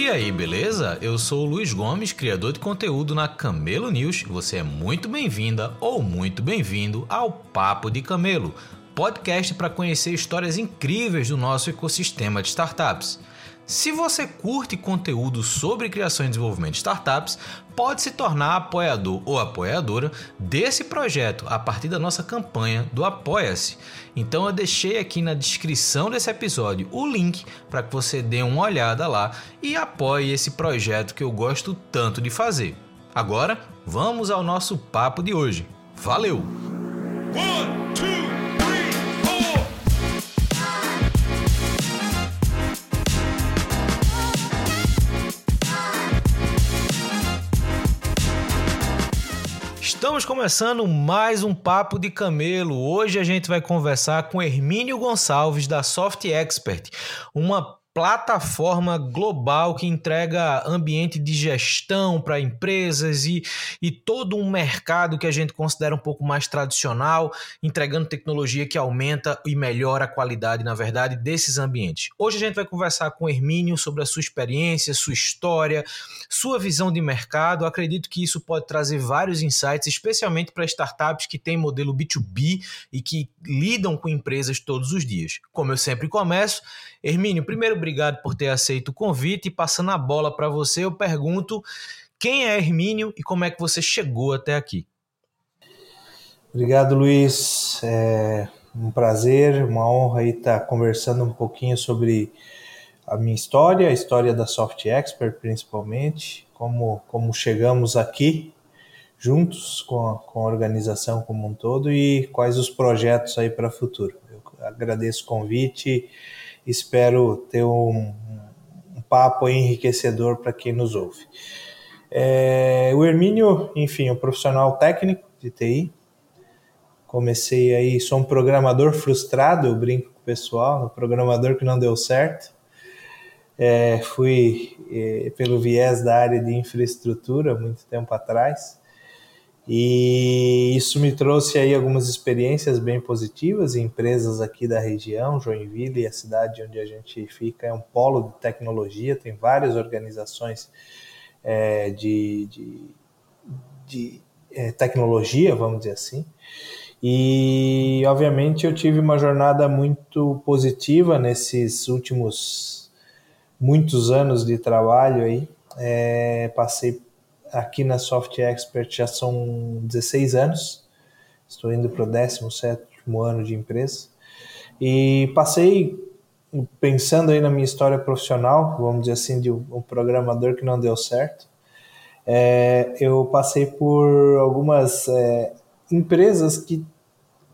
E aí, beleza? Eu sou o Luiz Gomes, criador de conteúdo na Camelo News. Você é muito bem-vinda ou muito bem-vindo ao Papo de Camelo, podcast para conhecer histórias incríveis do nosso ecossistema de startups. Se você curte conteúdo sobre criação e desenvolvimento de startups, pode se tornar apoiador ou apoiadora desse projeto a partir da nossa campanha do Apoia-se. Então eu deixei aqui na descrição desse episódio o link para que você dê uma olhada lá e apoie esse projeto que eu gosto tanto de fazer. Agora, vamos ao nosso papo de hoje. Valeu! One, two. Estamos começando mais um Papo de Camelo. Hoje a gente vai conversar com Hermínio Gonçalves da Soft Expert, uma plataforma global que entrega ambiente de gestão para empresas e, e todo um mercado que a gente considera um pouco mais tradicional, entregando tecnologia que aumenta e melhora a qualidade, na verdade, desses ambientes. Hoje a gente vai conversar com o Hermínio sobre a sua experiência, sua história, sua visão de mercado. Acredito que isso pode trazer vários insights, especialmente para startups que têm modelo B2B e que lidam com empresas todos os dias. Como eu sempre começo, Hermínio, primeiro obrigado por ter aceito o convite e passando a bola para você, eu pergunto quem é Hermínio e como é que você chegou até aqui. Obrigado, Luiz. É um prazer, uma honra estar conversando um pouquinho sobre a minha história, a história da Soft Expert principalmente, como, como chegamos aqui juntos com a, com a organização como um todo e quais os projetos aí para o futuro. Eu agradeço o convite Espero ter um, um papo enriquecedor para quem nos ouve. É, o Hermínio, enfim, é um profissional técnico de TI. Comecei aí, sou um programador frustrado, eu brinco com o pessoal, um programador que não deu certo. É, fui é, pelo viés da área de infraestrutura muito tempo atrás. E isso me trouxe aí algumas experiências bem positivas em empresas aqui da região, Joinville, a cidade onde a gente fica é um polo de tecnologia, tem várias organizações é, de, de, de é, tecnologia, vamos dizer assim. E obviamente eu tive uma jornada muito positiva nesses últimos muitos anos de trabalho aí. É, passei aqui na Soft Expert já são 16 anos, estou indo para o 17 ano de empresa, e passei pensando aí na minha história profissional, vamos dizer assim, de um programador que não deu certo, é, eu passei por algumas é, empresas que,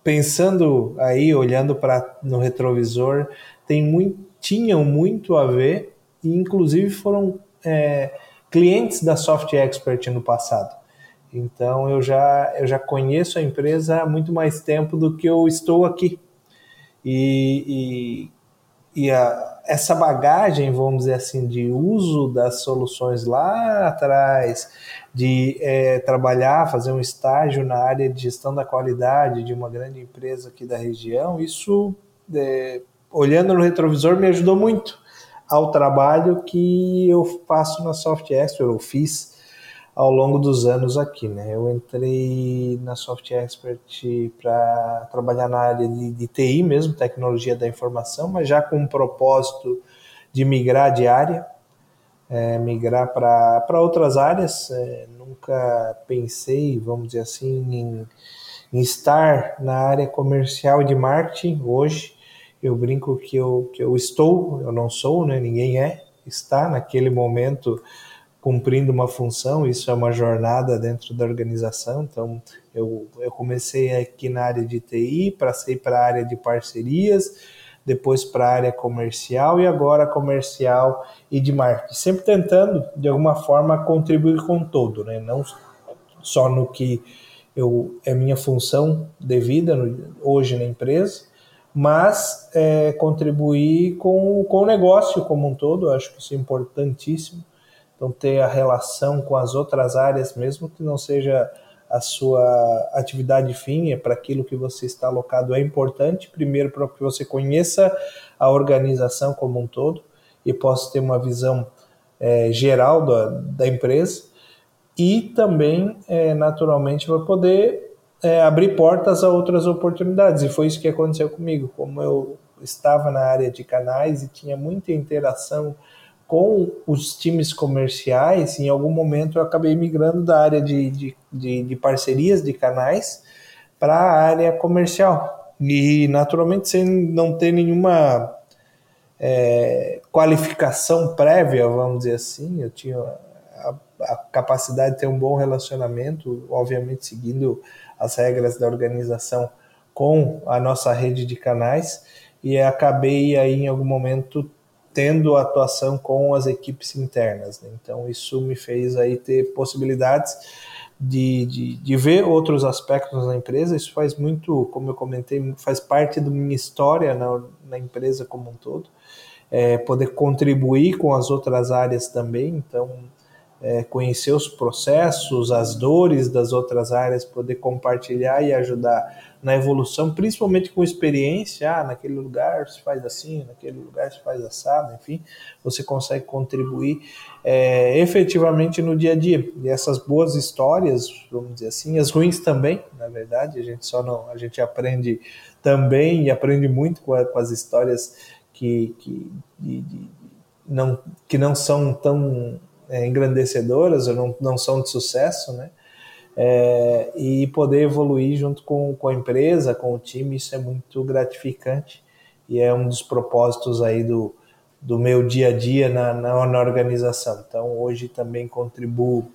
pensando aí, olhando para no retrovisor, tem muito, tinham muito a ver e inclusive foram é, clientes da Soft Expert no passado. Então eu já, eu já conheço a empresa há muito mais tempo do que eu estou aqui. E, e, e a, essa bagagem, vamos dizer assim, de uso das soluções lá atrás, de é, trabalhar, fazer um estágio na área de gestão da qualidade de uma grande empresa aqui da região, isso, é, olhando no retrovisor, me ajudou muito ao trabalho que eu faço na Soft Expert, ou fiz ao longo dos anos aqui, né? Eu entrei na Soft Expert para trabalhar na área de, de, TI mesmo, tecnologia da informação, mas já com o propósito de migrar de área, é, migrar para outras áreas. É, nunca pensei, vamos dizer assim, em, em estar na área comercial de marketing hoje eu brinco que eu, que eu estou, eu não sou, né? ninguém é, está naquele momento cumprindo uma função, isso é uma jornada dentro da organização. Então, eu, eu comecei aqui na área de TI, passei para a área de parcerias, depois para a área comercial e agora comercial e de marketing. Sempre tentando, de alguma forma, contribuir com todo, né? não só no que eu, é minha função devida no, hoje na empresa, mas é, contribuir com, com o negócio como um todo, acho que isso é importantíssimo. Então, ter a relação com as outras áreas, mesmo que não seja a sua atividade fim, é para aquilo que você está alocado, é importante. Primeiro, para que você conheça a organização como um todo e possa ter uma visão é, geral da, da empresa e também, é, naturalmente, vai poder é, abrir portas a outras oportunidades. E foi isso que aconteceu comigo. Como eu estava na área de canais e tinha muita interação com os times comerciais, em algum momento eu acabei migrando da área de, de, de, de parcerias de canais para a área comercial. E, naturalmente, sem não ter nenhuma é, qualificação prévia, vamos dizer assim, eu tinha a, a, capacidade de ter um bom relacionamento, obviamente seguindo as regras da organização com a nossa rede de canais, e acabei aí em algum momento tendo atuação com as equipes internas. Né? Então isso me fez aí ter possibilidades de, de, de, ver outros aspectos na empresa. Isso faz muito, como eu comentei, faz parte da minha história na, na empresa como um todo. É, poder contribuir com as outras áreas também. Então, é, conhecer os processos, as dores das outras áreas, poder compartilhar e ajudar na evolução, principalmente com experiência. Ah, naquele lugar se faz assim, naquele lugar se faz assado, enfim, você consegue contribuir é, efetivamente no dia a dia. E essas boas histórias, vamos dizer assim, as ruins também, na verdade, a gente só não, a gente aprende também e aprende muito com, a, com as histórias que, que, de, de, não, que não são tão é, engrandecedoras ou não, não são de sucesso, né? É, e poder evoluir junto com, com a empresa, com o time, isso é muito gratificante e é um dos propósitos aí do, do meu dia a dia na, na, na organização. Então, hoje também contribuo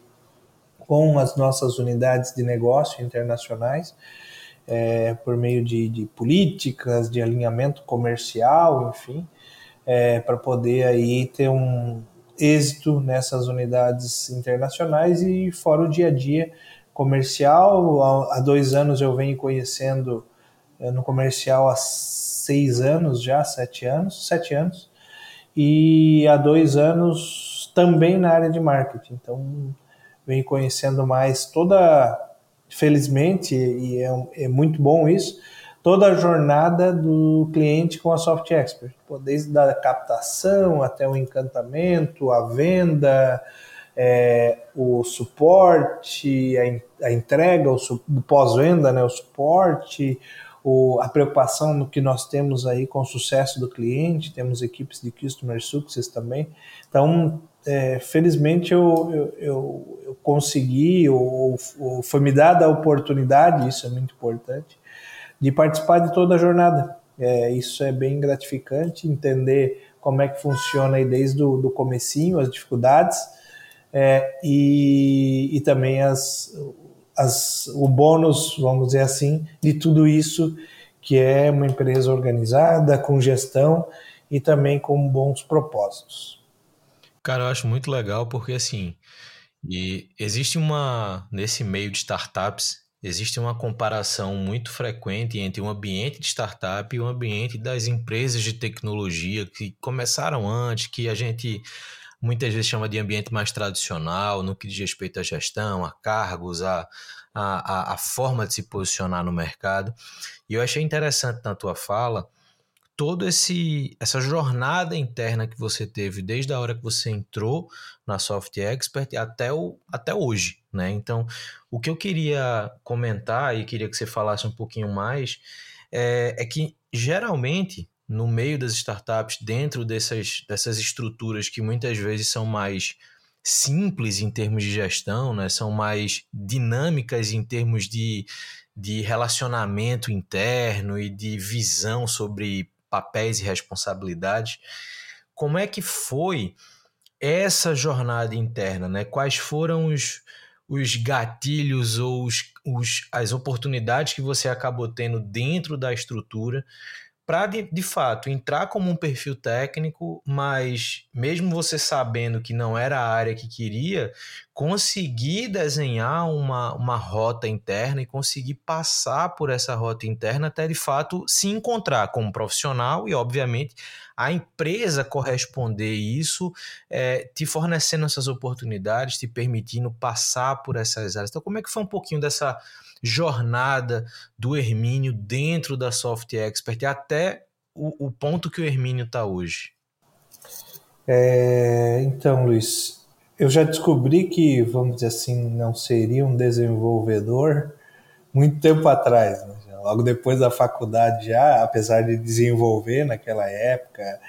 com as nossas unidades de negócio internacionais, é, por meio de, de, políticas, de alinhamento comercial, enfim, é, para poder aí ter um, êxito nessas unidades internacionais e fora o dia a dia comercial. Há dois anos eu venho conhecendo eh, no comercial há seis anos já, sete anos, sete anos, e há dois anos também na área de marketing. Então venho conhecendo mais toda, felizmente, e é, é muito bom isso, toda a jornada do cliente com a Soft Expert, desde a captação até o encantamento, a venda, é, o suporte, a, a entrega, o, o pós-venda, né, o suporte, o, a preocupação no que nós temos aí com o sucesso do cliente, temos equipes de Customer Success também. Então, é, felizmente eu, eu, eu, eu consegui, ou, ou foi me dada a oportunidade, isso é muito importante, de participar de toda a jornada. É, isso é bem gratificante, entender como é que funciona aí desde o do comecinho, as dificuldades, é, e, e também as, as, o bônus, vamos dizer assim, de tudo isso, que é uma empresa organizada, com gestão e também com bons propósitos. Cara, eu acho muito legal porque assim, e existe uma nesse meio de startups existe uma comparação muito frequente entre o um ambiente de startup e o ambiente das empresas de tecnologia que começaram antes, que a gente muitas vezes chama de ambiente mais tradicional, no que diz respeito à gestão, a cargos, a, a, a forma de se posicionar no mercado. E eu achei interessante na tua fala todo esse essa jornada interna que você teve desde a hora que você entrou na Soft Expert até, o, até hoje, né? Então, o que eu queria comentar e queria que você falasse um pouquinho mais é, é que geralmente no meio das startups, dentro dessas, dessas estruturas que muitas vezes são mais simples em termos de gestão, né? são mais dinâmicas em termos de, de relacionamento interno e de visão sobre papéis e responsabilidades. Como é que foi essa jornada interna? Né? Quais foram os, os gatilhos ou os, os, as oportunidades que você acabou tendo dentro da estrutura para de, de fato entrar como um perfil técnico, mas mesmo você sabendo que não era a área que queria, conseguir desenhar uma, uma rota interna e conseguir passar por essa rota interna até de fato se encontrar como profissional e, obviamente, a empresa corresponder isso, é, te fornecendo essas oportunidades, te permitindo passar por essas áreas. Então, como é que foi um pouquinho dessa jornada do Hermínio dentro da Soft Expert até o, o ponto que o Hermínio está hoje? É, então, Luiz, eu já descobri que, vamos dizer assim, não seria um desenvolvedor muito tempo atrás, né? logo depois da faculdade já, apesar de desenvolver naquela época,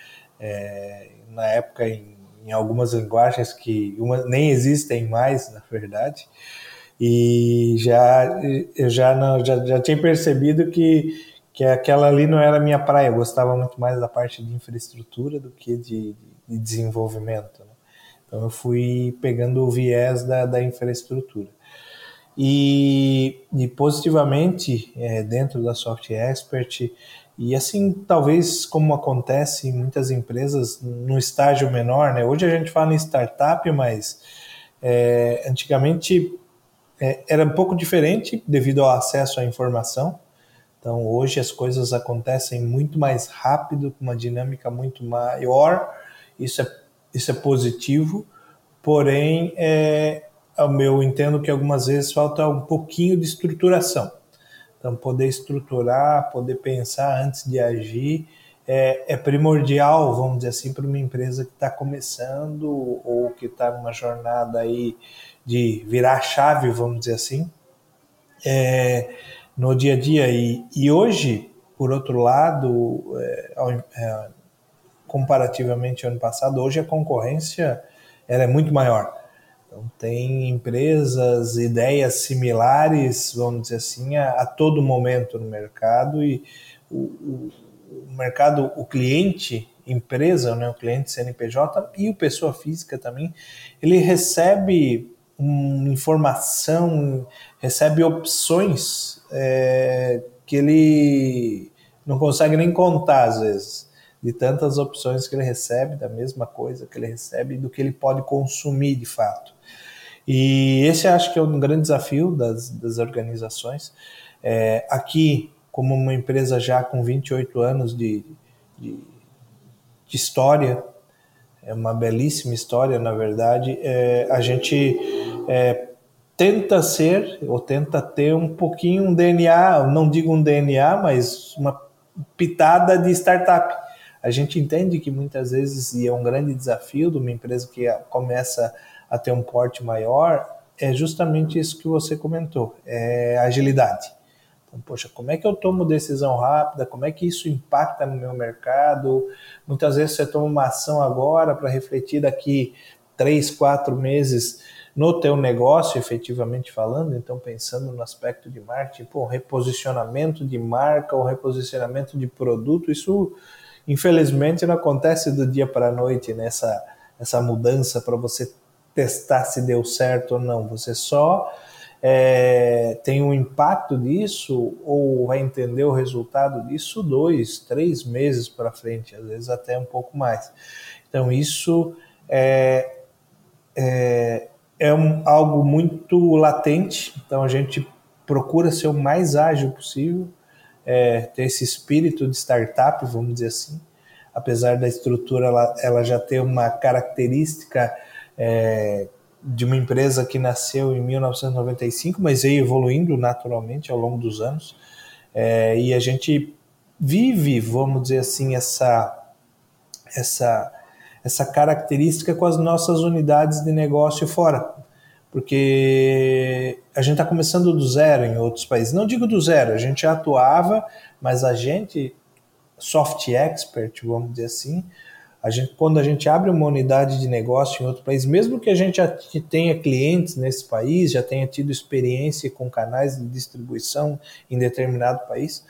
é, na época em, em, algumas linguagens que uma, nem existem mais, na verdade, e já eu já, não, já, já tinha percebido que, que aquela ali não era a minha praia, eu gostava muito mais da parte de infraestrutura do que de, de desenvolvimento. Né? Então eu fui pegando o viés da, da infraestrutura. E, e positivamente, é, dentro da Soft Expert, e assim, talvez como acontece em muitas empresas no estágio menor, né? Hoje a gente fala em startup, mas é, antigamente é, era um pouco diferente devido ao acesso à informação. Então, hoje as coisas acontecem muito mais rápido, com uma dinâmica muito maior. Isso é, isso é positivo, porém, é, eu entendo que algumas vezes falta um pouquinho de estruturação. Então, poder estruturar, poder pensar antes de agir é, é primordial, vamos dizer assim, para uma empresa que está começando ou que está numa jornada aí de virar chave, vamos dizer assim, é, no dia a dia. E, e hoje, por outro lado, é, é, comparativamente ao ano passado, hoje a concorrência ela é muito maior. Então, tem empresas, ideias similares, vamos dizer assim, a, a todo momento no mercado e o, o, o, mercado, o cliente, empresa, né, o cliente CNPJ e o pessoa física também, ele recebe informação, recebe opções é, que ele não consegue nem contar às vezes de tantas opções que ele recebe da mesma coisa que ele recebe do que ele pode consumir de fato. E esse acho que é um grande desafio das, das organizações. É, aqui, como uma empresa já com 28 anos de, de, de história, é uma belíssima história, na verdade, é, a gente é, tenta ser, ou tenta ter um pouquinho um DNA, não digo um DNA, mas uma pitada de startup. A gente entende que muitas vezes, e é um grande desafio de uma empresa que começa a ter um porte maior, é justamente isso que você comentou, é agilidade. Então, poxa, como é que eu tomo decisão rápida? Como é que isso impacta no meu mercado? Muitas vezes você toma uma ação agora para refletir daqui três, quatro meses no teu negócio, efetivamente falando, então pensando no aspecto de marketing, pô, reposicionamento de marca ou reposicionamento de produto, isso infelizmente não acontece do dia para a noite nessa né? essa mudança para você testar se deu certo ou não. Você só é, tem um impacto disso ou vai entender o resultado disso dois, três meses para frente, às vezes até um pouco mais. Então isso é, é, é um, algo muito latente. Então a gente procura ser o mais ágil possível, é, ter esse espírito de startup, vamos dizer assim. Apesar da estrutura ela, ela já ter uma característica é, de uma empresa que nasceu em 1995, mas veio evoluindo naturalmente ao longo dos anos. É, e a gente vive, vamos dizer assim, essa, essa, essa característica com as nossas unidades de negócio fora. Porque a gente está começando do zero em outros países. Não digo do zero, a gente já atuava, mas a gente, soft expert, vamos dizer assim, a gente, quando a gente abre uma unidade de negócio em outro país, mesmo que a gente já tenha clientes nesse país, já tenha tido experiência com canais de distribuição em determinado país,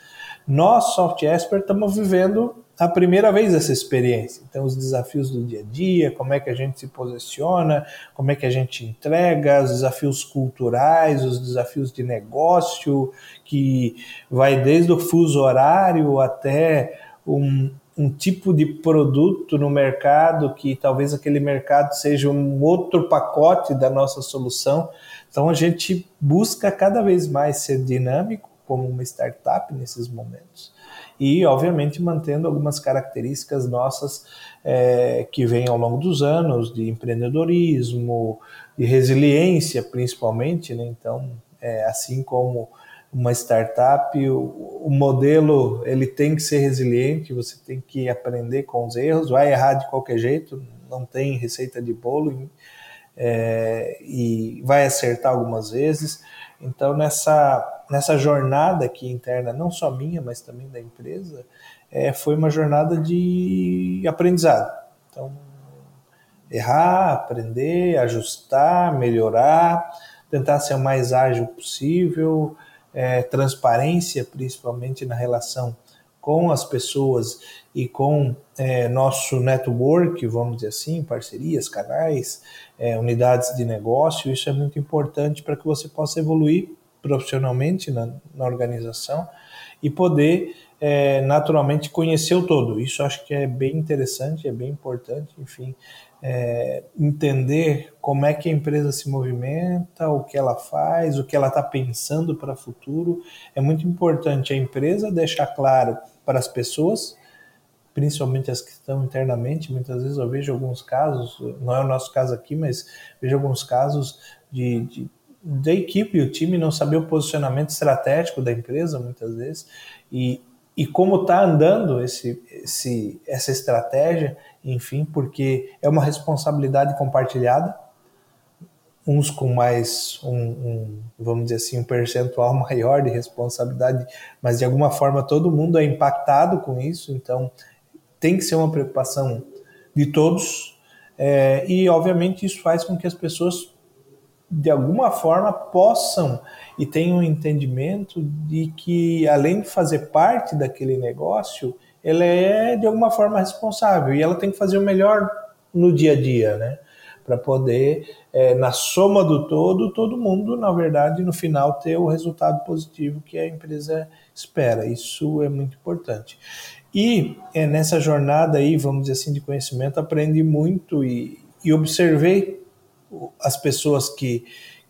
nós, Soft Expert, estamos vivendo a primeira vez essa experiência. Então, os desafios do dia a dia, como é que a gente se posiciona, como é que a gente entrega, os desafios culturais, os desafios de negócio, que vai desde o fuso horário até um, um tipo de produto no mercado que talvez aquele mercado seja um outro pacote da nossa solução. Então a gente busca cada vez mais ser dinâmico como uma startup nesses momentos e obviamente mantendo algumas características nossas é, que vêm ao longo dos anos de empreendedorismo, de resiliência principalmente, né? Então é, assim como uma startup, o, o, modelo ele tem que ser resiliente, você tem que aprender com os erros, vai errar de qualquer jeito, não tem receita de bolo é, e vai acertar algumas vezes. Então, nessa, nessa jornada aqui interna, não só minha, mas também da empresa, é, foi uma jornada de aprendizado. Então, errar, aprender, ajustar, melhorar, tentar ser o mais ágil possível, é, transparência, principalmente na relação com as pessoas e com é, nosso network, vamos dizer assim, parcerias, canais, é, unidades de negócio. Isso é muito importante para que você possa evoluir profissionalmente na, na organização e poder é, naturalmente conhecer o todo. Isso acho que é bem interessante, é bem importante, enfim, é, entender como é que a empresa se movimenta, o que ela faz, o que ela está pensando para o futuro. É muito importante a empresa deixar claro para as pessoas, principalmente as que estão internamente. Muitas vezes eu vejo alguns casos, não é o nosso caso aqui, mas vejo alguns casos de, de da equipe e o time não saber o posicionamento estratégico da empresa muitas vezes e, e como está andando esse, esse, essa estratégia, enfim, porque é uma responsabilidade compartilhada, uns com mais um, um, vamos dizer assim, um percentual maior de responsabilidade, mas de alguma forma todo mundo é impactado com isso, então tem que ser uma preocupação de todos, é, e obviamente isso faz com que as pessoas de alguma forma possam e tenham um entendimento de que além de fazer parte daquele negócio, ela é de alguma forma responsável e ela tem que fazer o melhor no dia a dia, né? Para poder, é, na soma do todo, todo mundo, na verdade, no final, ter o resultado positivo que a empresa espera. Isso é muito importante. E é, nessa jornada aí, vamos dizer assim, de conhecimento, aprendi muito e, e observei as pessoas que,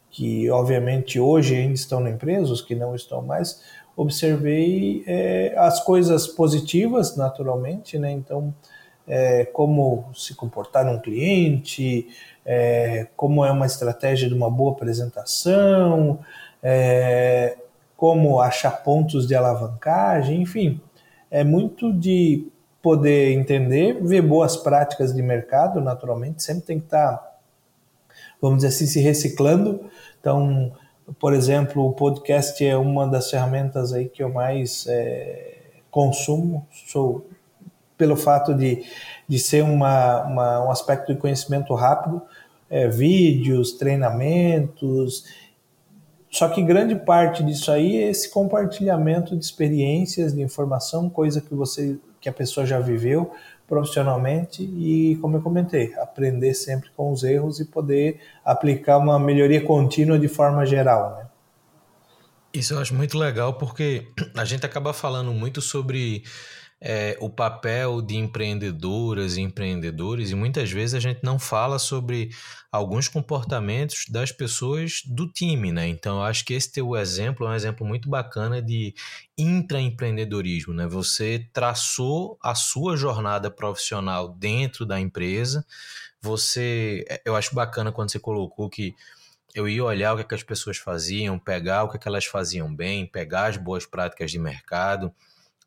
que obviamente hoje ainda estão na empresa, os que não estão mais, observei é, as coisas positivas, naturalmente, né? Então, é, como se comportar um cliente, é, como é uma estratégia de uma boa apresentação, é, como achar pontos de alavancagem, enfim, é muito de poder entender, ver boas práticas de mercado, naturalmente, sempre tem que estar vamos dizer assim, se reciclando. Então, por exemplo, o podcast é uma das ferramentas aí que eu mais é, consumo, sou pelo fato de, de ser uma, uma um aspecto de conhecimento rápido, é, vídeos, treinamentos. Só que grande parte disso aí é esse compartilhamento de experiências, de informação, coisa que você que a pessoa já viveu, profissionalmente e, como eu comentei, aprender sempre com os erros e poder aplicar uma melhoria contínua de forma geral. Né? Isso eu acho muito legal porque a gente acaba falando muito sobre é, o papel de empreendedoras e empreendedores, e muitas vezes a gente não fala sobre alguns comportamentos das pessoas do time, né? Então, eu acho que esse teu exemplo é um exemplo muito bacana de intraempreendedorismo, né? Você traçou a sua jornada profissional dentro da empresa, você... É, eu acho bacana quando você colocou que eu ia olhar o que, é que as pessoas faziam, pegar o que, é que elas faziam bem, pegar as boas práticas de mercado,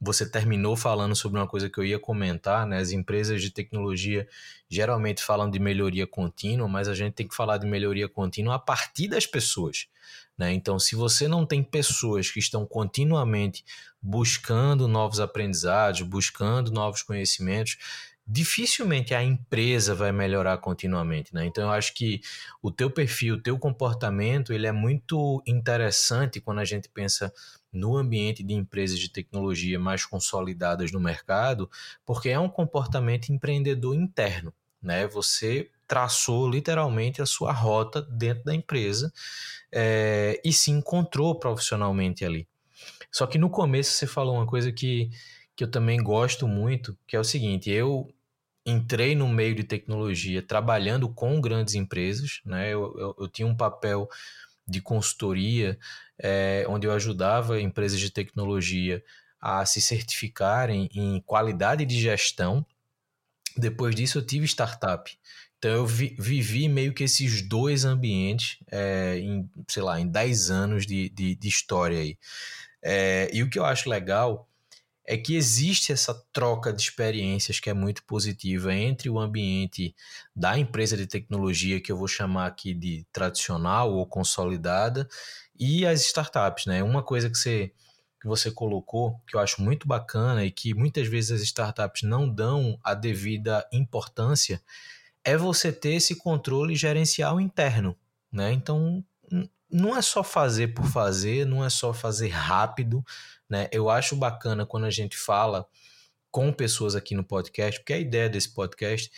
você terminou falando sobre uma coisa que eu ia comentar, né? As empresas de tecnologia geralmente falam de melhoria contínua, mas a gente tem que falar de melhoria contínua a partir das pessoas. Né? Então, se você não tem pessoas que estão continuamente buscando novos aprendizados, buscando novos conhecimentos, dificilmente a empresa vai melhorar continuamente, né? Então eu acho que o teu perfil, o teu comportamento, ele é muito interessante quando a gente pensa no ambiente de empresas de tecnologia mais consolidadas no mercado, porque é um comportamento empreendedor interno, né? Você traçou literalmente a sua rota dentro da empresa é, e se encontrou profissionalmente ali. Só que no começo você falou uma coisa que, que eu também gosto muito, que é o seguinte: eu entrei no meio de tecnologia trabalhando com grandes empresas, né? Eu, eu, eu tinha um papel de consultoria, é, onde eu ajudava empresas de tecnologia a se certificarem em qualidade de gestão. Depois disso, eu tive startup. Então, eu vi, vivi meio que esses dois ambientes é, em, sei lá, em 10 anos de, de, de história aí. É, e o que eu acho legal é que existe essa troca de experiências que é muito positiva entre o ambiente da empresa de tecnologia, que eu vou chamar aqui de tradicional ou consolidada, e as startups. Né? Uma coisa que você, que você colocou, que eu acho muito bacana e que muitas vezes as startups não dão a devida importância, é você ter esse controle gerencial interno. Né? Então, não é só fazer por fazer, não é só fazer rápido, né? Eu acho bacana quando a gente fala com pessoas aqui no podcast, porque a ideia desse podcast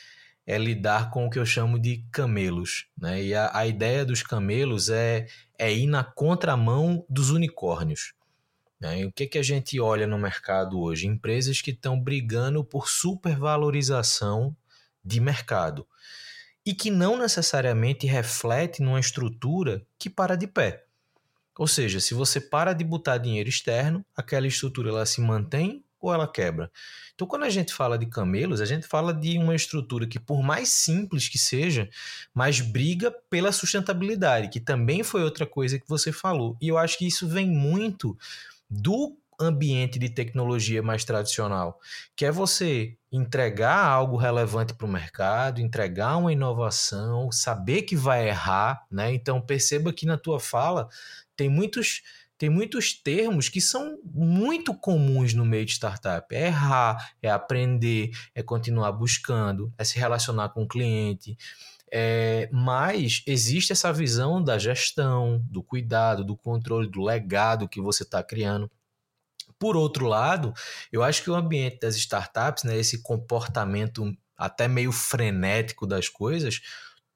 é lidar com o que eu chamo de camelos, né? E a, a ideia dos camelos é, é ir na contramão dos unicórnios. Né? E o que, que a gente olha no mercado hoje? Empresas que estão brigando por supervalorização de mercado e que não necessariamente reflete numa estrutura que para de pé. Ou seja, se você para de botar dinheiro externo, aquela estrutura ela se mantém ou ela quebra. Então, quando a gente fala de camelos, a gente fala de uma estrutura que, por mais simples que seja, mas briga pela sustentabilidade, que também foi outra coisa que você falou. E eu acho que isso vem muito do ambiente de tecnologia mais tradicional, que é você entregar algo relevante para o mercado, entregar uma inovação, saber que vai errar, né? Então perceba que na tua fala tem muitos tem muitos termos que são muito comuns no meio de startup. É errar, é aprender, é continuar buscando, é se relacionar com o cliente. É, mas existe essa visão da gestão, do cuidado, do controle, do legado que você está criando. Por outro lado, eu acho que o ambiente das startups, né, esse comportamento até meio frenético das coisas,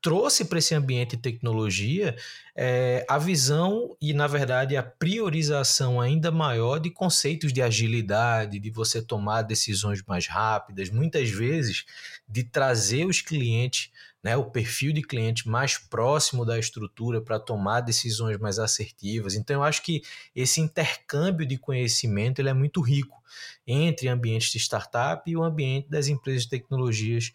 trouxe para esse ambiente de tecnologia é, a visão e, na verdade, a priorização ainda maior de conceitos de agilidade, de você tomar decisões mais rápidas, muitas vezes de trazer os clientes, né, o perfil de cliente mais próximo da estrutura para tomar decisões mais assertivas. Então, eu acho que esse intercâmbio de conhecimento ele é muito rico entre ambientes de startup e o ambiente das empresas de tecnologias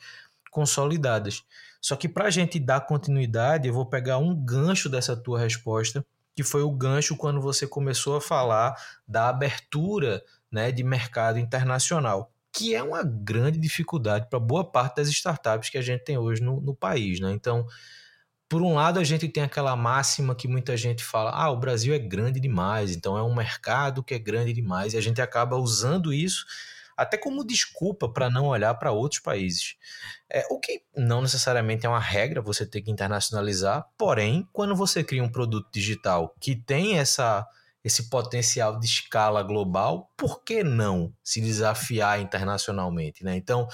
consolidadas. Só que para a gente dar continuidade, eu vou pegar um gancho dessa tua resposta, que foi o gancho quando você começou a falar da abertura né, de mercado internacional, que é uma grande dificuldade para boa parte das startups que a gente tem hoje no, no país. Né? Então, por um lado, a gente tem aquela máxima que muita gente fala: ah, o Brasil é grande demais, então é um mercado que é grande demais, e a gente acaba usando isso até como desculpa para não olhar para outros países. É, o que não necessariamente é uma regra, você ter que internacionalizar, porém, quando você cria um produto digital que tem essa esse potencial de escala global, por que não se desafiar internacionalmente, né? Então,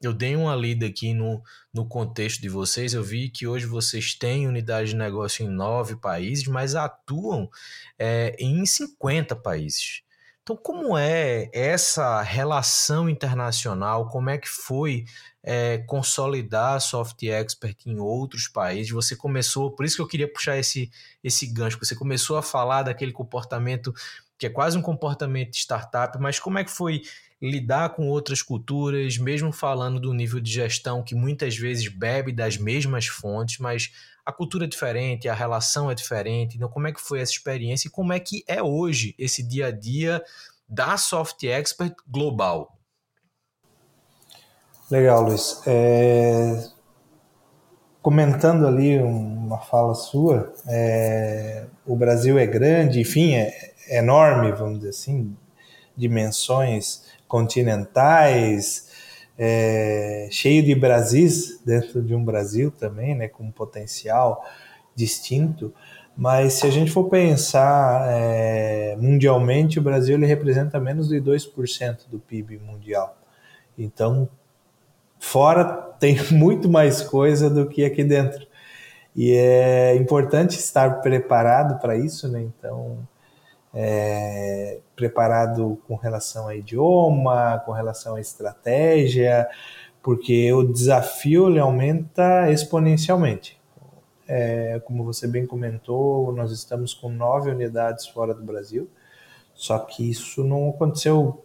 eu dei uma lida aqui no, no contexto de vocês, eu vi que hoje vocês têm unidade de negócio em nove países, mas atuam é, em 50 países. Então, como é essa relação internacional? Como é que foi é, consolidar a Soft Expert em outros países? Você começou, por isso que eu queria puxar esse, esse gancho, você começou a falar daquele comportamento que é quase um comportamento de startup, mas como é que foi lidar com outras culturas, mesmo falando do nível de gestão que muitas vezes bebe das mesmas fontes, mas a cultura é diferente, a relação é diferente. Então, como é que foi essa experiência e como é que é hoje esse dia a dia da Soft Expert global? Legal, Luiz. É... Comentando ali uma fala sua, é... o Brasil é grande, enfim, é enorme, vamos dizer assim, dimensões continentais, é, cheio de Brasis dentro de um Brasil também, né, com um potencial distinto. Mas se a gente for pensar é, mundialmente, o Brasil ele representa menos de 2% do PIB mundial. Então, fora tem muito mais coisa do que aqui dentro. E é importante estar preparado para isso, né? Então, é, preparado com relação a idioma, com relação a estratégia, porque o desafio ele aumenta exponencialmente. É, como você bem comentou, nós estamos com nove unidades fora do Brasil, só que isso não aconteceu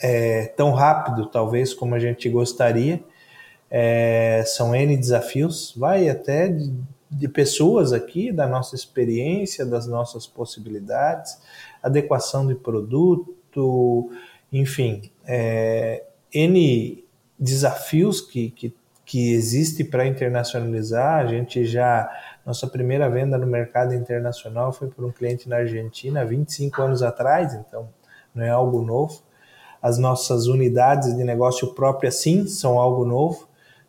é, tão rápido, talvez, como a gente gostaria. É, são N desafios, vai até de, de pessoas aqui, da nossa experiência, das nossas possibilidades, adequação de produto, enfim, é, N desafios que, que, que existe para internacionalizar. A gente já, nossa primeira venda no mercado internacional foi por um cliente na Argentina 25 anos atrás, então não é algo novo. As nossas unidades de negócio próprias, sim, são algo novo.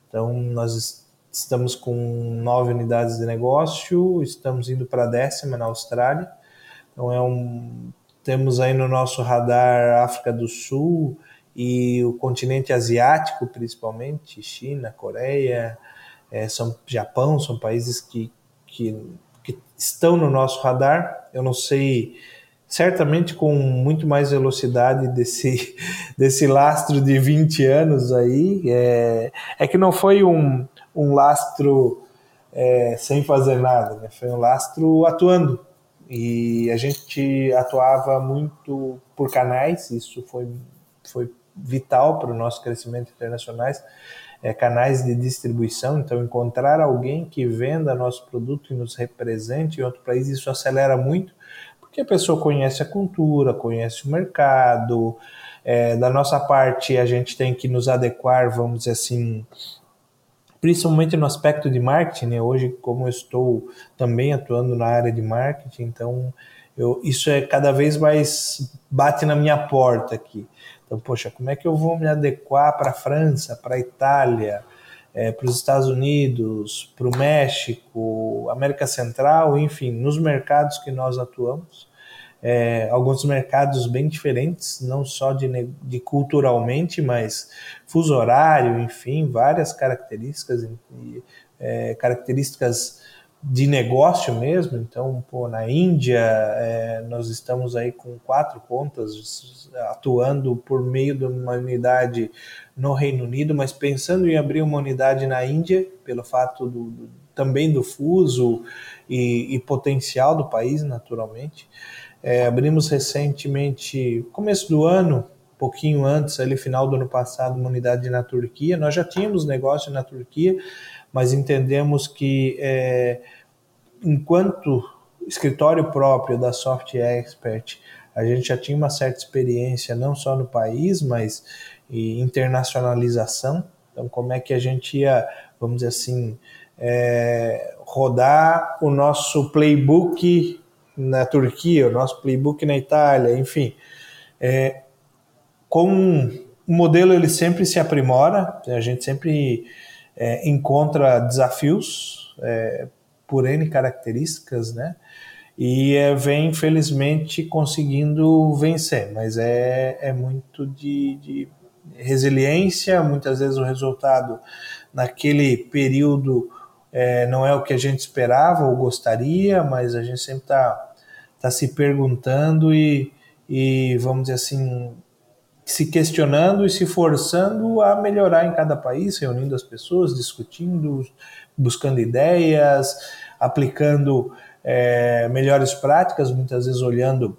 Então, nós estamos com nove unidades de negócio, estamos indo para a décima na Austrália. Então, é um, temos aí no nosso radar África do Sul e o continente asiático, principalmente, China, Coreia, é, são, Japão, são países que, que, que estão no nosso radar. Eu não sei certamente com muito mais velocidade desse, desse lastro de 20 anos aí. É, é que não foi um, um lastro é, sem fazer nada, né? foi um lastro atuando. E a gente atuava muito por canais, isso foi, foi vital para o nosso crescimento internacionais, é, canais de distribuição. Então, encontrar alguém que venda nosso produto e nos represente em outro país, isso acelera muito porque a pessoa conhece a cultura, conhece o mercado. É, da nossa parte, a gente tem que nos adequar, vamos dizer assim, principalmente no aspecto de marketing. Né? Hoje, como eu estou também atuando na área de marketing, então eu, isso é cada vez mais bate na minha porta aqui. Então, poxa, como é que eu vou me adequar para a França, para a Itália, é, para os Estados Unidos, para o México, América Central, enfim, nos mercados que nós atuamos. É, alguns mercados bem diferentes, não só de, de, culturalmente, mas fuso horário, enfim, várias características, é, características de negócio mesmo. Então, pô, na Índia, é, nós estamos aí com quatro contas atuando por meio de uma unidade no Reino Unido, mas pensando em abrir uma unidade na Índia, pelo fato do, do também do fuso e, e, potencial do país, naturalmente. É, abrimos recentemente, começo do ano, pouquinho antes, ali final do ano passado, uma unidade na Turquia. Nós já tínhamos negócio na Turquia, mas entendemos que é, enquanto escritório próprio da Soft Expert, a gente já tinha uma certa experiência não só no país, mas internacionalização. Então, como é que a gente ia, vamos dizer assim, é, rodar o nosso playbook na Turquia, o nosso playbook na Itália, enfim. É, com o modelo ele sempre se aprimora, a gente sempre é, encontra desafios é, por N características, né? E é, vem, infelizmente, conseguindo vencer, mas é, é muito de, de resiliência, muitas vezes o resultado naquele período é, não é o que a gente esperava ou gostaria, mas a gente sempre está tá se perguntando e, e, vamos dizer assim, se questionando e se forçando a melhorar em cada país, reunindo as pessoas, discutindo, buscando ideias, aplicando é, melhores práticas, muitas vezes olhando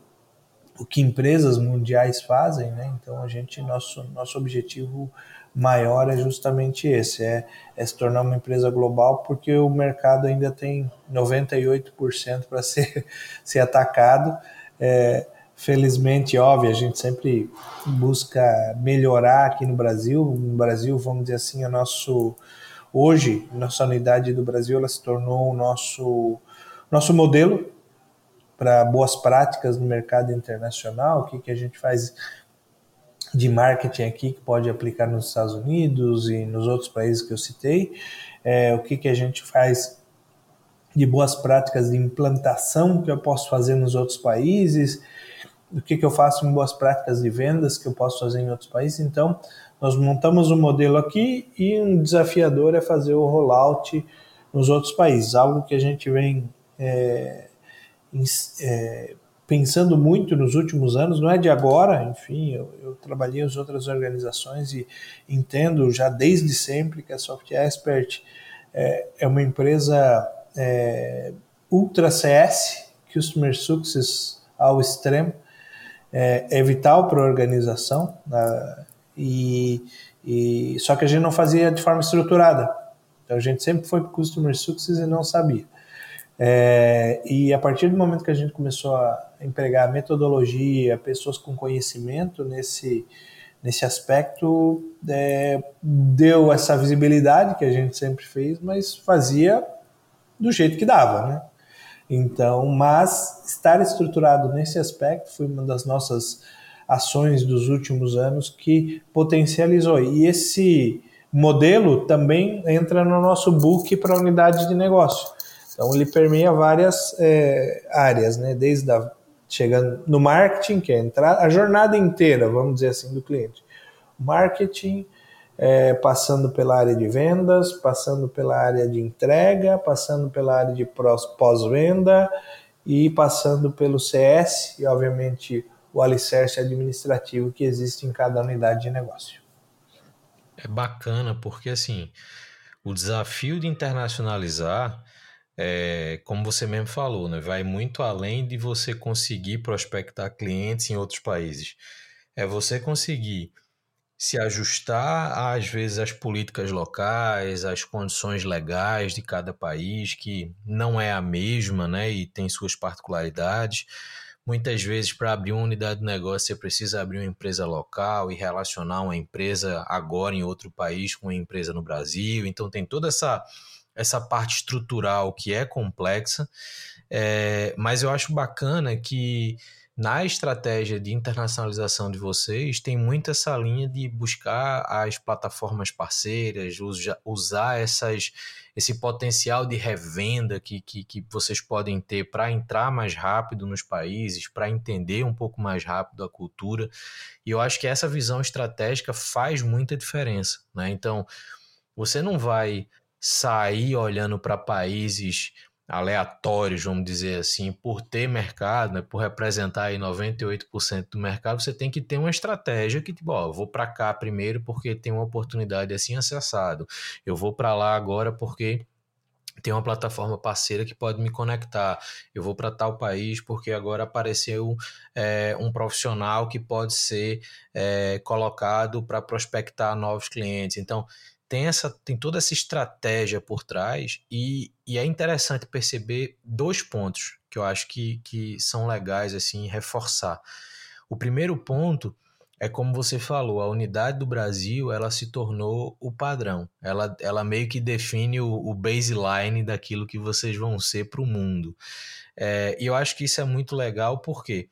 o que empresas mundiais fazem, né? Então a gente nosso nosso objetivo maior é justamente esse, é, é se tornar uma empresa global, porque o mercado ainda tem 98% para ser, ser atacado. É, felizmente, óbvio, a gente sempre busca melhorar aqui no Brasil. No Brasil, vamos dizer assim, a nosso hoje, nossa unidade do Brasil, ela se tornou o nosso nosso modelo para boas práticas no mercado internacional, o que, que a gente faz de marketing aqui que pode aplicar nos Estados Unidos e nos outros países que eu citei, é, o que, que a gente faz de boas práticas de implantação que eu posso fazer nos outros países, o que, que eu faço em boas práticas de vendas que eu posso fazer em outros países. Então, nós montamos um modelo aqui e um desafiador é fazer o rollout nos outros países, algo que a gente vem é, é, pensando muito nos últimos anos, não é de agora, enfim, eu, eu, trabalhei em outras organizações e entendo já desde sempre que a Soft Expert é, é uma empresa é, ultra CS, Customer Success ao extremo, é, é vital para a organização, né, e, e, só que a gente não fazia de forma estruturada. Então a gente sempre foi para Customer Success e não sabia. É, e a partir do momento que a gente começou a empregar metodologia, pessoas com conhecimento nesse, nesse aspecto, é, deu essa visibilidade que a gente sempre fez, mas fazia do jeito que dava, né? Então, mas estar estruturado nesse aspecto foi uma das nossas ações dos últimos anos que potencializou. E esse modelo também entra no nosso book para unidade de negócio. Então ele permeia várias é, áreas, né? Desde a, chegando no marketing, que é entrar a jornada inteira, vamos dizer assim, do cliente. Marketing, é, passando pela área de vendas, passando pela área de entrega, passando pela área de pós-venda e passando pelo CS e, obviamente, o alicerce administrativo que existe em cada unidade de negócio. É bacana porque, assim, o desafio de internacionalizar é, como você mesmo falou, né, vai muito além de você conseguir prospectar clientes em outros países. É você conseguir se ajustar às vezes às políticas locais, às condições legais de cada país, que não é a mesma, né, e tem suas particularidades. Muitas vezes, para abrir uma unidade de negócio, você precisa abrir uma empresa local e relacionar uma empresa agora em outro país com uma empresa no Brasil. Então, tem toda essa essa parte estrutural que é complexa, é, mas eu acho bacana que na estratégia de internacionalização de vocês tem muito essa linha de buscar as plataformas parceiras, usar essas, esse potencial de revenda que, que, que vocês podem ter para entrar mais rápido nos países, para entender um pouco mais rápido a cultura. E eu acho que essa visão estratégica faz muita diferença. Né? Então, você não vai sair olhando para países aleatórios, vamos dizer assim, por ter mercado, né, por representar aí 98% do mercado, você tem que ter uma estratégia que, tipo, ó, vou para cá primeiro porque tem uma oportunidade assim acessado. Eu vou para lá agora porque tem uma plataforma parceira que pode me conectar. Eu vou para tal país porque agora apareceu é, um profissional que pode ser é, colocado para prospectar novos clientes. Então, tem, essa, tem toda essa estratégia por trás e, e é interessante perceber dois pontos que eu acho que, que são legais assim reforçar. O primeiro ponto é como você falou, a unidade do Brasil ela se tornou o padrão. Ela, ela meio que define o, o baseline daquilo que vocês vão ser para o mundo. É, e eu acho que isso é muito legal, por quê?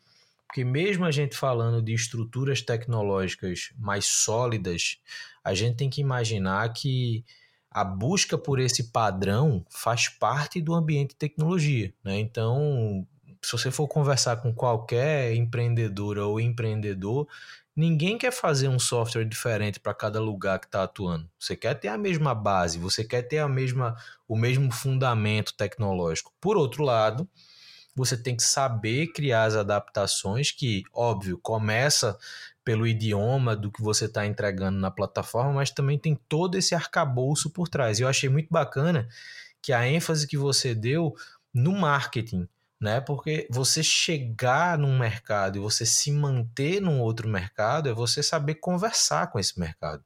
Porque mesmo a gente falando de estruturas tecnológicas mais sólidas, a gente tem que imaginar que a busca por esse padrão faz parte do ambiente de tecnologia. Né? Então, se você for conversar com qualquer empreendedora ou empreendedor, ninguém quer fazer um software diferente para cada lugar que está atuando. Você quer ter a mesma base, você quer ter a mesma, o mesmo fundamento tecnológico. Por outro lado, você tem que saber criar as adaptações que, óbvio, começa pelo idioma do que você está entregando na plataforma, mas também tem todo esse arcabouço por trás. Eu achei muito bacana que a ênfase que você deu no marketing, né? Porque você chegar num mercado e você se manter num outro mercado é você saber conversar com esse mercado,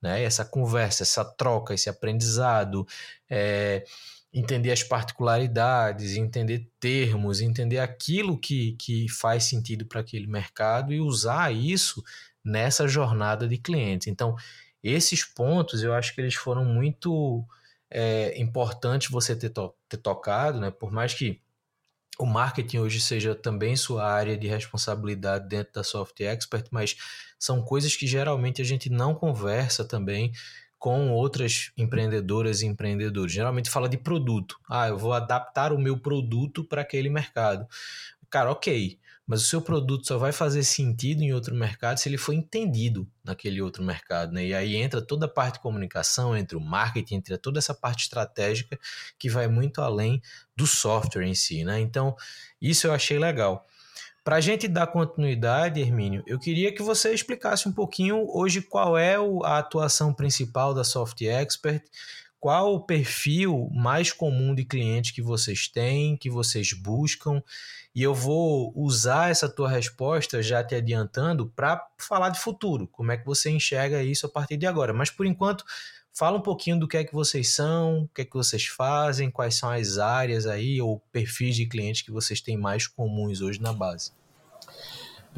né? Essa conversa, essa troca, esse aprendizado, é, entender as particularidades, entender termos, entender aquilo que, que faz sentido para aquele mercado e usar isso nessa jornada de clientes. Então, esses pontos eu acho que eles foram muito é, importantes você ter, to ter tocado, né? Por mais que o marketing hoje seja também sua área de responsabilidade dentro da Soft Expert, mas são coisas que geralmente a gente não conversa também com outras empreendedoras e empreendedores. Geralmente fala de produto. Ah, eu vou adaptar o meu produto para aquele mercado. Cara, ok, mas o seu produto só vai fazer sentido em outro mercado se ele for entendido naquele outro mercado, né? E aí entra toda a parte de comunicação, entre o marketing, entre toda essa parte estratégica que vai muito além do software em si, né? Então, isso eu achei legal. Para a gente dar continuidade, Hermínio, eu queria que você explicasse um pouquinho hoje qual é a atuação principal da Soft Expert, qual o perfil mais comum de cliente que vocês têm, que vocês buscam, e eu vou usar essa tua resposta, já te adiantando, para falar de futuro, como é que você enxerga isso a partir de agora. Mas por enquanto, fala um pouquinho do que é que vocês são, o que é que vocês fazem, quais são as áreas aí ou perfis de clientes que vocês têm mais comuns hoje na base.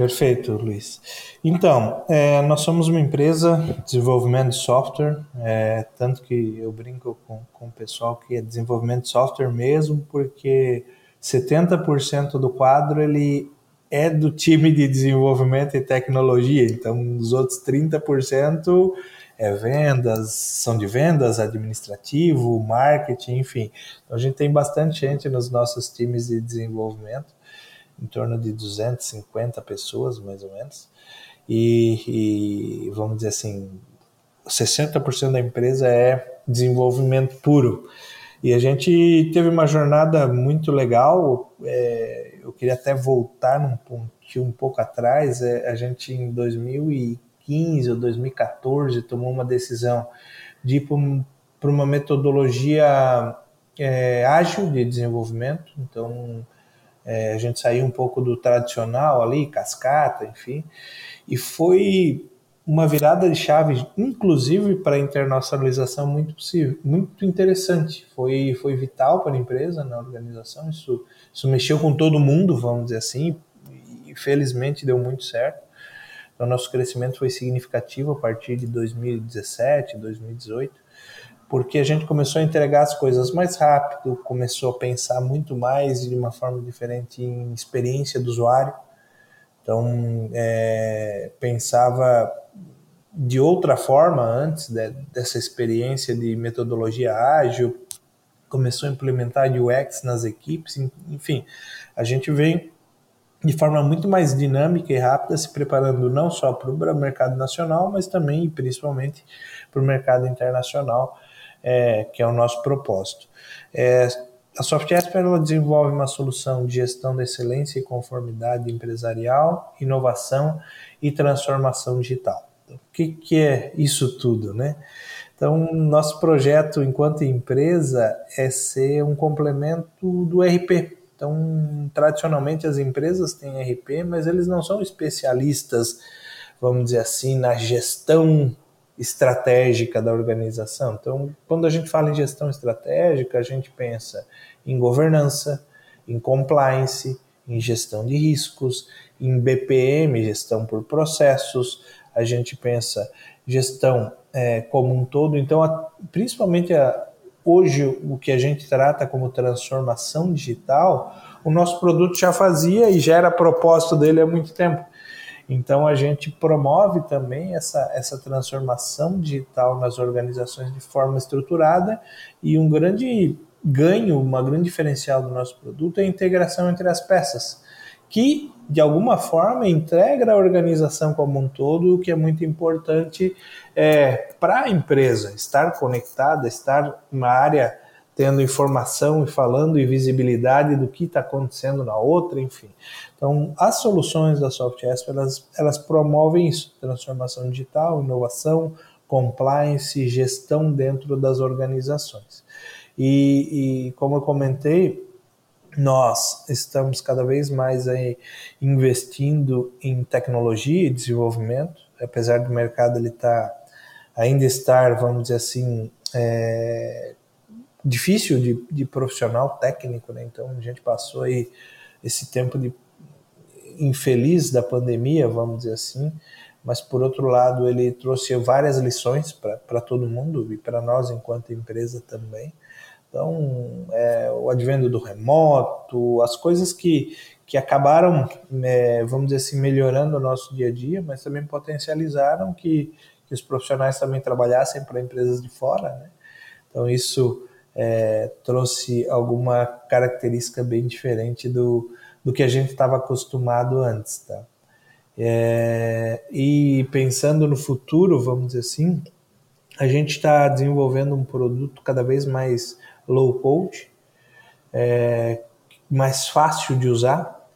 Perfeito, Luiz. Então, é, nós somos uma empresa de desenvolvimento de software, é, tanto que eu brinco com, com o pessoal que é desenvolvimento de software mesmo, porque 70% do quadro ele é do time de desenvolvimento e tecnologia, então os outros 30% é vendas, são de vendas, administrativo, marketing, enfim. Então, a gente tem bastante gente nos nossos times de desenvolvimento em torno de 250 pessoas, mais ou menos. E, e vamos dizer assim, 60% da empresa é desenvolvimento puro. E a gente teve uma jornada muito legal. É, eu queria até voltar num pontinho um pouco atrás. É, a gente em 2015 ou 2014 tomou uma decisão de ir para uma metodologia é, ágil de desenvolvimento. Então é, a gente saiu um pouco do tradicional ali, cascata, enfim, e foi uma virada de chave, inclusive para a internacionalização, muito possível, muito interessante. Foi, foi vital para a empresa, na organização. Isso, isso mexeu com todo mundo, vamos dizer assim, e felizmente deu muito certo. Então, nosso crescimento foi significativo a partir de 2017, 2018 porque a gente começou a entregar as coisas mais rápido, começou a pensar muito mais de uma forma diferente em experiência do usuário. Então, é, pensava de outra forma antes de, dessa experiência de metodologia ágil, começou a implementar UX nas equipes, enfim, a gente vem de forma muito mais dinâmica e rápida, se preparando não só para o mercado nacional, mas também e principalmente para o mercado internacional é, que é o nosso propósito. É, a SoftEsper ela desenvolve uma solução de gestão da excelência e conformidade empresarial, inovação e transformação digital. Então, o que, que é isso tudo, né? Então, nosso projeto enquanto empresa é ser um complemento do RP. Então, tradicionalmente as empresas têm RP, mas eles não são especialistas, vamos dizer assim, na gestão estratégica da organização. Então, quando a gente fala em gestão estratégica, a gente pensa em governança, em compliance, em gestão de riscos, em BPM, gestão por processos, a gente pensa gestão é, como um todo. Então, a, principalmente a, hoje, o que a gente trata como transformação digital, o nosso produto já fazia e já era propósito dele há muito tempo. Então a gente promove também essa, essa transformação digital nas organizações de forma estruturada e um grande ganho, uma grande diferencial do nosso produto é a integração entre as peças, que de alguma forma integra a organização como um todo, o que é muito importante é, para a empresa estar conectada, estar uma área tendo informação e falando e visibilidade do que está acontecendo na outra, enfim. Então, as soluções da SoftEsp, elas, elas promovem isso, transformação digital, inovação, compliance, gestão dentro das organizações. E, e como eu comentei, nós estamos cada vez mais aí investindo em tecnologia e desenvolvimento, apesar do mercado ele tá, ainda estar, vamos dizer assim, é, difícil de, de profissional técnico, né? Então a gente passou aí esse tempo de infeliz da pandemia, vamos dizer assim, mas por outro lado ele trouxe várias lições para todo mundo e para nós enquanto empresa também. Então, é, o advento do remoto, as coisas que, que acabaram, é, vamos dizer assim, melhorando o nosso dia a dia, mas também potencializaram que, que os profissionais também trabalhassem para empresas de fora. Né? Então, isso é, trouxe alguma característica bem diferente do, do que a gente estava acostumado antes, tá? É, e pensando no futuro, vamos dizer assim, a gente está desenvolvendo um produto cada vez mais low code, é, mais fácil de usar,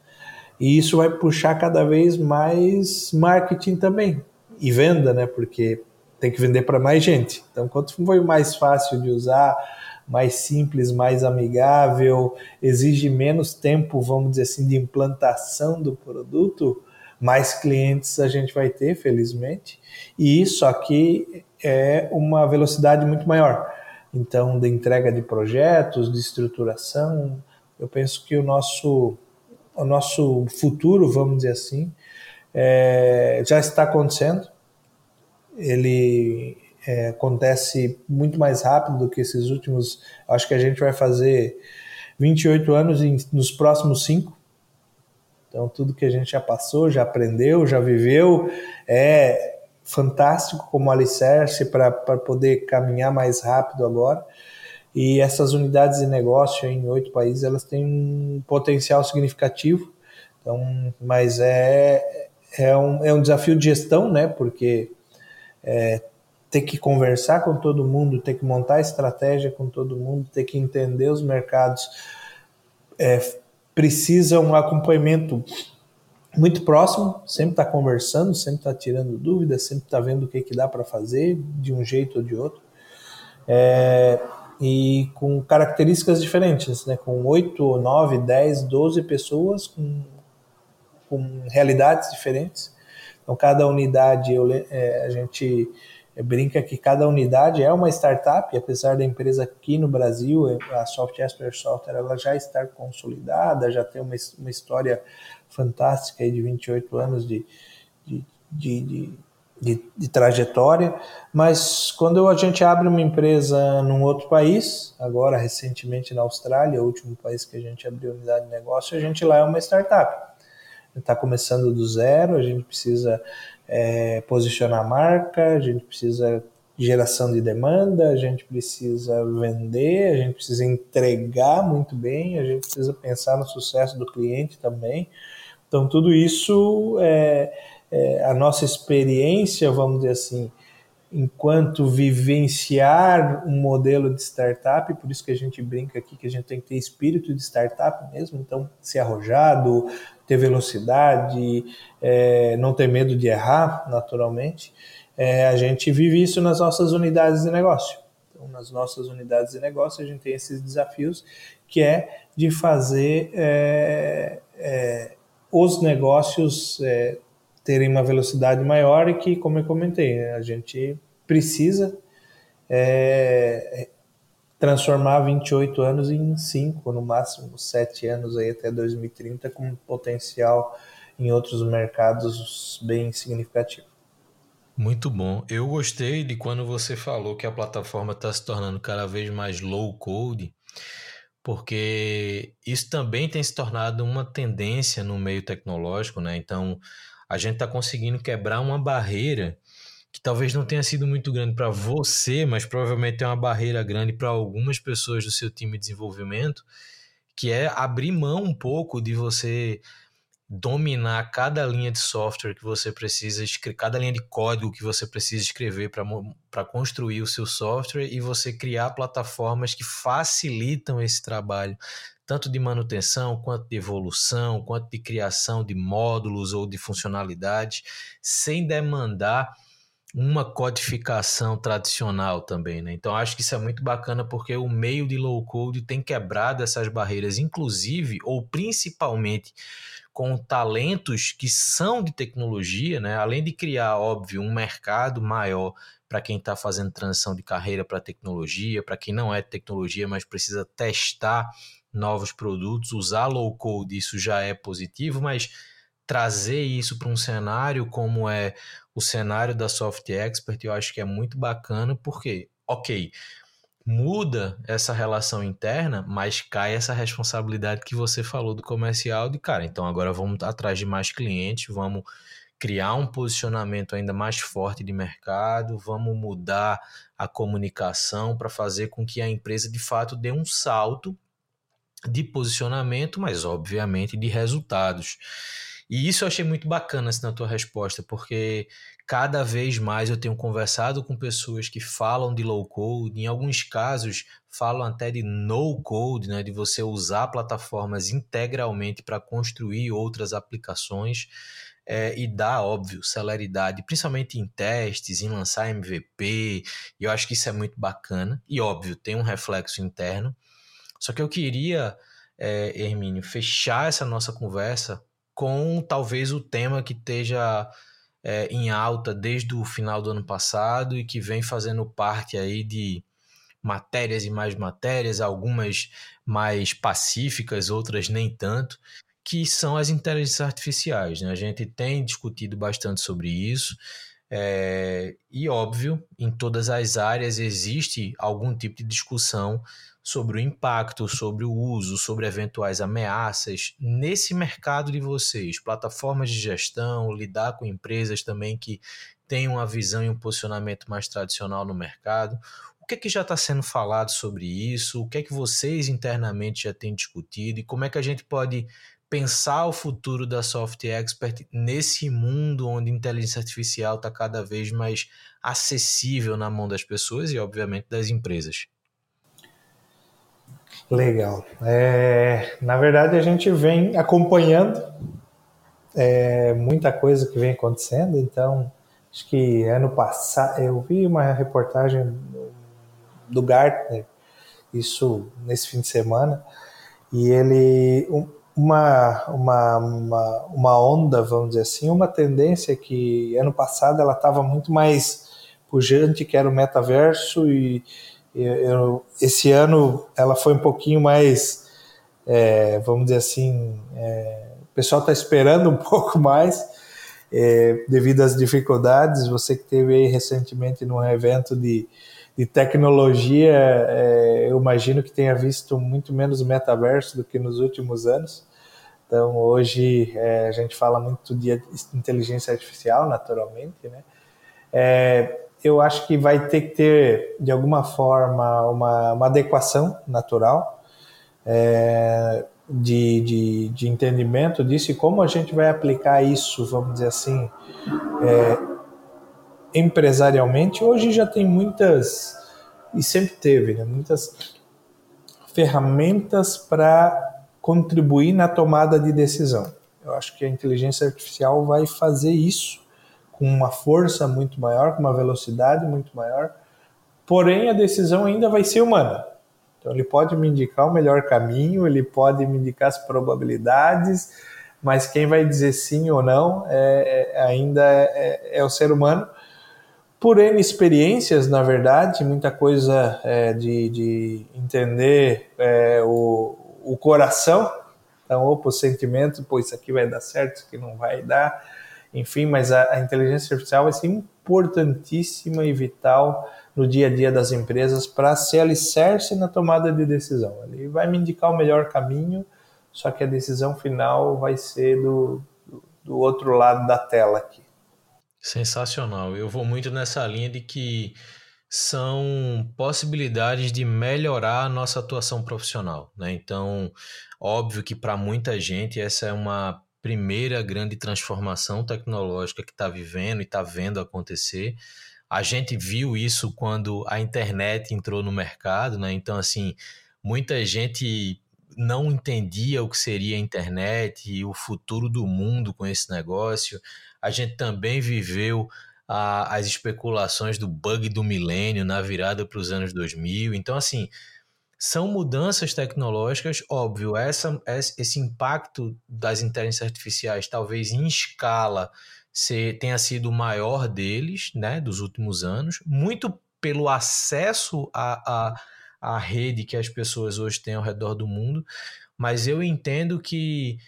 e isso vai puxar cada vez mais marketing também e venda, né? Porque tem que vender para mais gente. Então, quanto foi mais fácil de usar, mais simples, mais amigável, exige menos tempo, vamos dizer assim, de implantação do produto, mais clientes a gente vai ter, felizmente. E isso aqui é uma velocidade muito maior. Então, de entrega de projetos, de estruturação, eu penso que o nosso, o nosso futuro, vamos dizer assim, é, já está acontecendo. Ele é, acontece muito mais rápido do que esses últimos. Acho que a gente vai fazer 28 anos em, nos próximos cinco. Então, tudo que a gente já passou, já aprendeu, já viveu, é fantástico como alicerce para poder caminhar mais rápido agora. E essas unidades de negócio em oito países, elas têm um potencial significativo. Então, mas é, é, um, é um desafio de gestão, né? Porque é, ter que conversar com todo mundo, ter que montar estratégia com todo mundo, ter que entender os mercados, é, precisa um acompanhamento muito próximo, sempre está conversando, sempre está tirando dúvidas, sempre está vendo o que, que dá para fazer de um jeito ou de outro. É, e com características diferentes, né? com 8, 9, 10, 12 pessoas com, com realidades diferentes. Então, cada unidade eu, é, a gente brinca que cada unidade é uma startup, apesar da empresa aqui no Brasil, a Soft Esper Software, ela já está consolidada, já tem uma, uma história fantástica de 28 anos de, de, de, de, de trajetória, mas quando a gente abre uma empresa num outro país, agora recentemente na Austrália, o último país que a gente abriu unidade de negócio, a gente lá é uma startup. Está começando do zero, a gente precisa é, posicionar a marca, a gente precisa geração de demanda, a gente precisa vender, a gente precisa entregar muito bem, a gente precisa pensar no sucesso do cliente também. Então, tudo isso é, é a nossa experiência, vamos dizer assim, enquanto vivenciar um modelo de startup, por isso que a gente brinca aqui que a gente tem que ter espírito de startup mesmo, então ser arrojado, ter velocidade, é, não ter medo de errar, naturalmente. É, a gente vive isso nas nossas unidades de negócio. Então, nas nossas unidades de negócio, a gente tem esses desafios que é de fazer é, é os negócios é, terem uma velocidade maior e que, como eu comentei, a gente precisa é, transformar 28 anos em 5, no máximo 7 anos aí até 2030, com potencial em outros mercados bem significativo. Muito bom. Eu gostei de quando você falou que a plataforma está se tornando cada vez mais low code, porque isso também tem se tornado uma tendência no meio tecnológico, né? Então, a gente está conseguindo quebrar uma barreira que talvez não tenha sido muito grande para você, mas provavelmente é uma barreira grande para algumas pessoas do seu time de desenvolvimento, que é abrir mão um pouco de você dominar cada linha de software que você precisa escrever, cada linha de código que você precisa escrever para construir o seu software e você criar plataformas que facilitam esse trabalho, tanto de manutenção, quanto de evolução, quanto de criação de módulos ou de funcionalidades, sem demandar uma codificação tradicional também, né? Então acho que isso é muito bacana porque o meio de low code tem quebrado essas barreiras, inclusive ou principalmente com talentos que são de tecnologia, né? Além de criar, óbvio, um mercado maior para quem está fazendo transição de carreira para tecnologia, para quem não é de tecnologia, mas precisa testar novos produtos, usar low code, isso já é positivo, mas trazer isso para um cenário como é o cenário da Soft Expert, eu acho que é muito bacana, porque, ok, muda essa relação interna, mas cai essa responsabilidade que você falou do comercial de cara. Então agora vamos atrás de mais clientes, vamos criar um posicionamento ainda mais forte de mercado, vamos mudar a comunicação para fazer com que a empresa de fato dê um salto de posicionamento, mas obviamente de resultados. E isso eu achei muito bacana assim, na tua resposta, porque cada vez mais eu tenho conversado com pessoas que falam de low code, em alguns casos falam até de no code, né, de você usar plataformas integralmente para construir outras aplicações. é, e dá, óbvio, celeridade, principalmente em testes, em lançar MVP, e eu acho que isso é muito bacana, e óbvio, tem um reflexo interno. Só que eu queria, é, Hermínio, fechar essa nossa conversa com talvez o tema que esteja é, em alta desde o final do ano passado e que vem fazendo parte aí de matérias e mais matérias, algumas mais pacíficas, outras nem tanto, que são as inteligências artificiais. Né? A gente tem discutido bastante sobre isso. É, e óbvio, em todas as áreas existe algum tipo de discussão sobre o impacto, sobre o uso, sobre eventuais ameaças nesse mercado de vocês, plataformas de gestão, lidar com empresas também que têm uma visão e um posicionamento mais tradicional no mercado. O que, é que já está sendo falado sobre isso? O que é que vocês internamente já têm discutido e como é que a gente pode pensar o futuro da Soft Expert nesse mundo onde inteligência artificial está cada vez mais acessível na mão das pessoas e, obviamente, das empresas? Legal. É, na verdade, a gente vem acompanhando é, muita coisa que vem acontecendo. Então, acho que ano passado eu vi uma reportagem do Gartner, isso nesse fim de semana, e ele uma, uma, uma, uma onda, vamos dizer assim, uma tendência que ano passado ela estava muito mais pujante, que era o metaverso, e eu, esse ano ela foi um pouquinho mais, é, vamos dizer assim, é, o pessoal está esperando um pouco mais é, devido às dificuldades. Você que teve aí recentemente num evento de, de tecnologia, é, eu imagino que tenha visto muito menos metaverso do que nos últimos anos. Então hoje é, a gente fala muito de inteligência artificial, naturalmente, né? É, eu acho que vai ter que ter, de alguma forma, uma, uma adequação natural é, de, de, de, entendimento disso e como a gente vai aplicar isso, vamos dizer assim, é, empresarialmente. Hoje já tem muitas, e sempre teve, né, muitas ferramentas para contribuir na tomada de decisão. Eu acho que a inteligência artificial vai fazer isso com uma força muito maior, com uma velocidade muito maior, porém a decisão ainda vai ser humana. Então ele pode me indicar o melhor caminho, ele pode me indicar as probabilidades, mas quem vai dizer sim ou não é, é, ainda é, é, é, o ser humano. Por N experiências, na verdade, muita coisa é, de, de, entender é, o, o coração, então, opa, o sentimento, pô, isso aqui vai dar certo, isso aqui não vai dar enfim, mas a, a inteligência artificial vai ser importantíssima e vital no dia a dia das empresas para ser alicerce na tomada de decisão. Ele vai me indicar o melhor caminho, só que a decisão final vai ser do, do outro lado da tela aqui. Sensacional. Eu vou muito nessa linha de que são possibilidades de melhorar a nossa atuação profissional. Né? Então, óbvio que para muita gente essa é uma primeira grande transformação tecnológica que está vivendo e está vendo acontecer. A gente viu isso quando a internet entrou no mercado, né? Então, assim, muita gente não entendia o que seria a internet e o futuro do mundo com esse negócio. A gente também viveu a, as especulações do bug do milênio na virada para os anos 2000. Então, assim, são mudanças tecnológicas, óbvio, essa, esse impacto das inteligências artificiais, talvez em escala, se, tenha sido o maior deles, né, dos últimos anos, muito pelo acesso à, à, à rede que as pessoas hoje têm ao redor do mundo, mas eu entendo que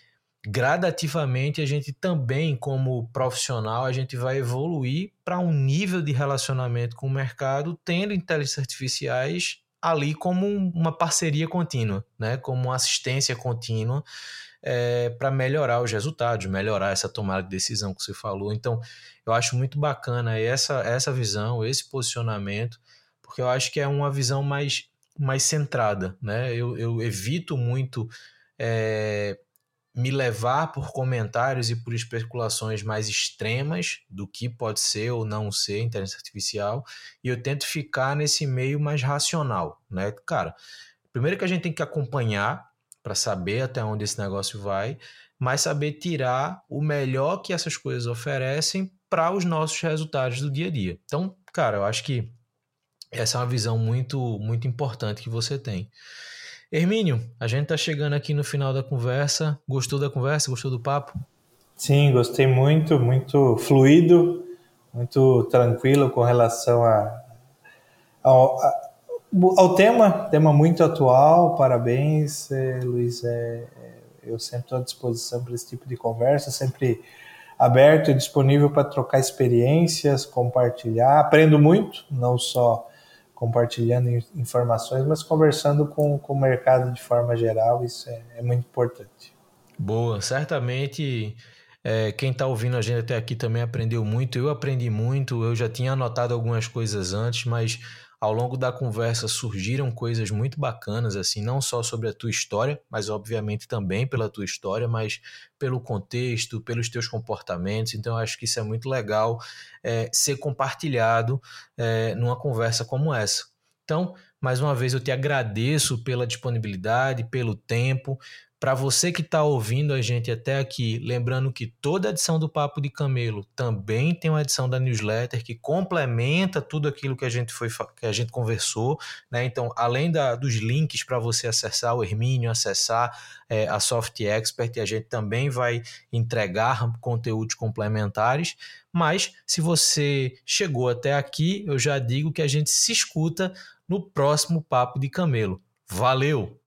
gradativamente a gente também, como profissional, a gente vai evoluir para um nível de relacionamento com o mercado, tendo inteligências artificiais ali como uma parceria contínua, né? como uma assistência contínua é, para melhorar os resultados, melhorar essa tomada de decisão que você falou. Então, eu acho muito bacana essa, essa visão, esse posicionamento, porque eu acho que é uma visão mais, mais centrada. Né? Eu, eu evito muito é, me levar por comentários e por especulações mais extremas do que pode ser ou não ser inteligência artificial, e eu tento ficar nesse meio mais racional, né? Cara, primeiro que a gente tem que acompanhar para saber até onde esse negócio vai, mas saber tirar o melhor que essas coisas oferecem para os nossos resultados do dia a dia. Então, cara, eu acho que essa é uma visão muito, muito importante que você tem. Hermínio, a gente está chegando aqui no final da conversa. Gostou da conversa? Gostou do papo? Sim, gostei muito, muito fluido, muito tranquilo com relação a, ao, a, ao tema, tema muito atual. Parabéns, é, Luiz. É, é, eu sempre estou à disposição para esse tipo de conversa, sempre aberto e disponível para trocar experiências, compartilhar. Aprendo muito, não só compartilhando informações, mas conversando com, com o mercado de forma geral, isso é, é muito importante. Boa, certamente é, quem está ouvindo a gente até aqui também aprendeu muito, eu aprendi muito, eu já tinha anotado algumas coisas antes, mas ao longo da conversa surgiram coisas muito bacanas, assim, não só sobre a tua história, mas obviamente também pela tua história, mas pelo contexto, pelos teus comportamentos. Então, acho que isso é muito legal é, ser compartilhado é, numa conversa como essa. Então, mais uma vez, eu te agradeço pela disponibilidade, pelo tempo, para você que está ouvindo a gente até aqui, lembrando que toda edição do Papo de Camelo também tem uma edição da newsletter que complementa tudo aquilo que a gente foi que a gente conversou, né? Então, além da, dos links para você acessar o Hermínio, acessar é, a Soft Expert, a gente também vai entregar conteúdos complementares. Mas se você chegou até aqui, eu já digo que a gente se escuta no próximo Papo de Camelo. Valeu!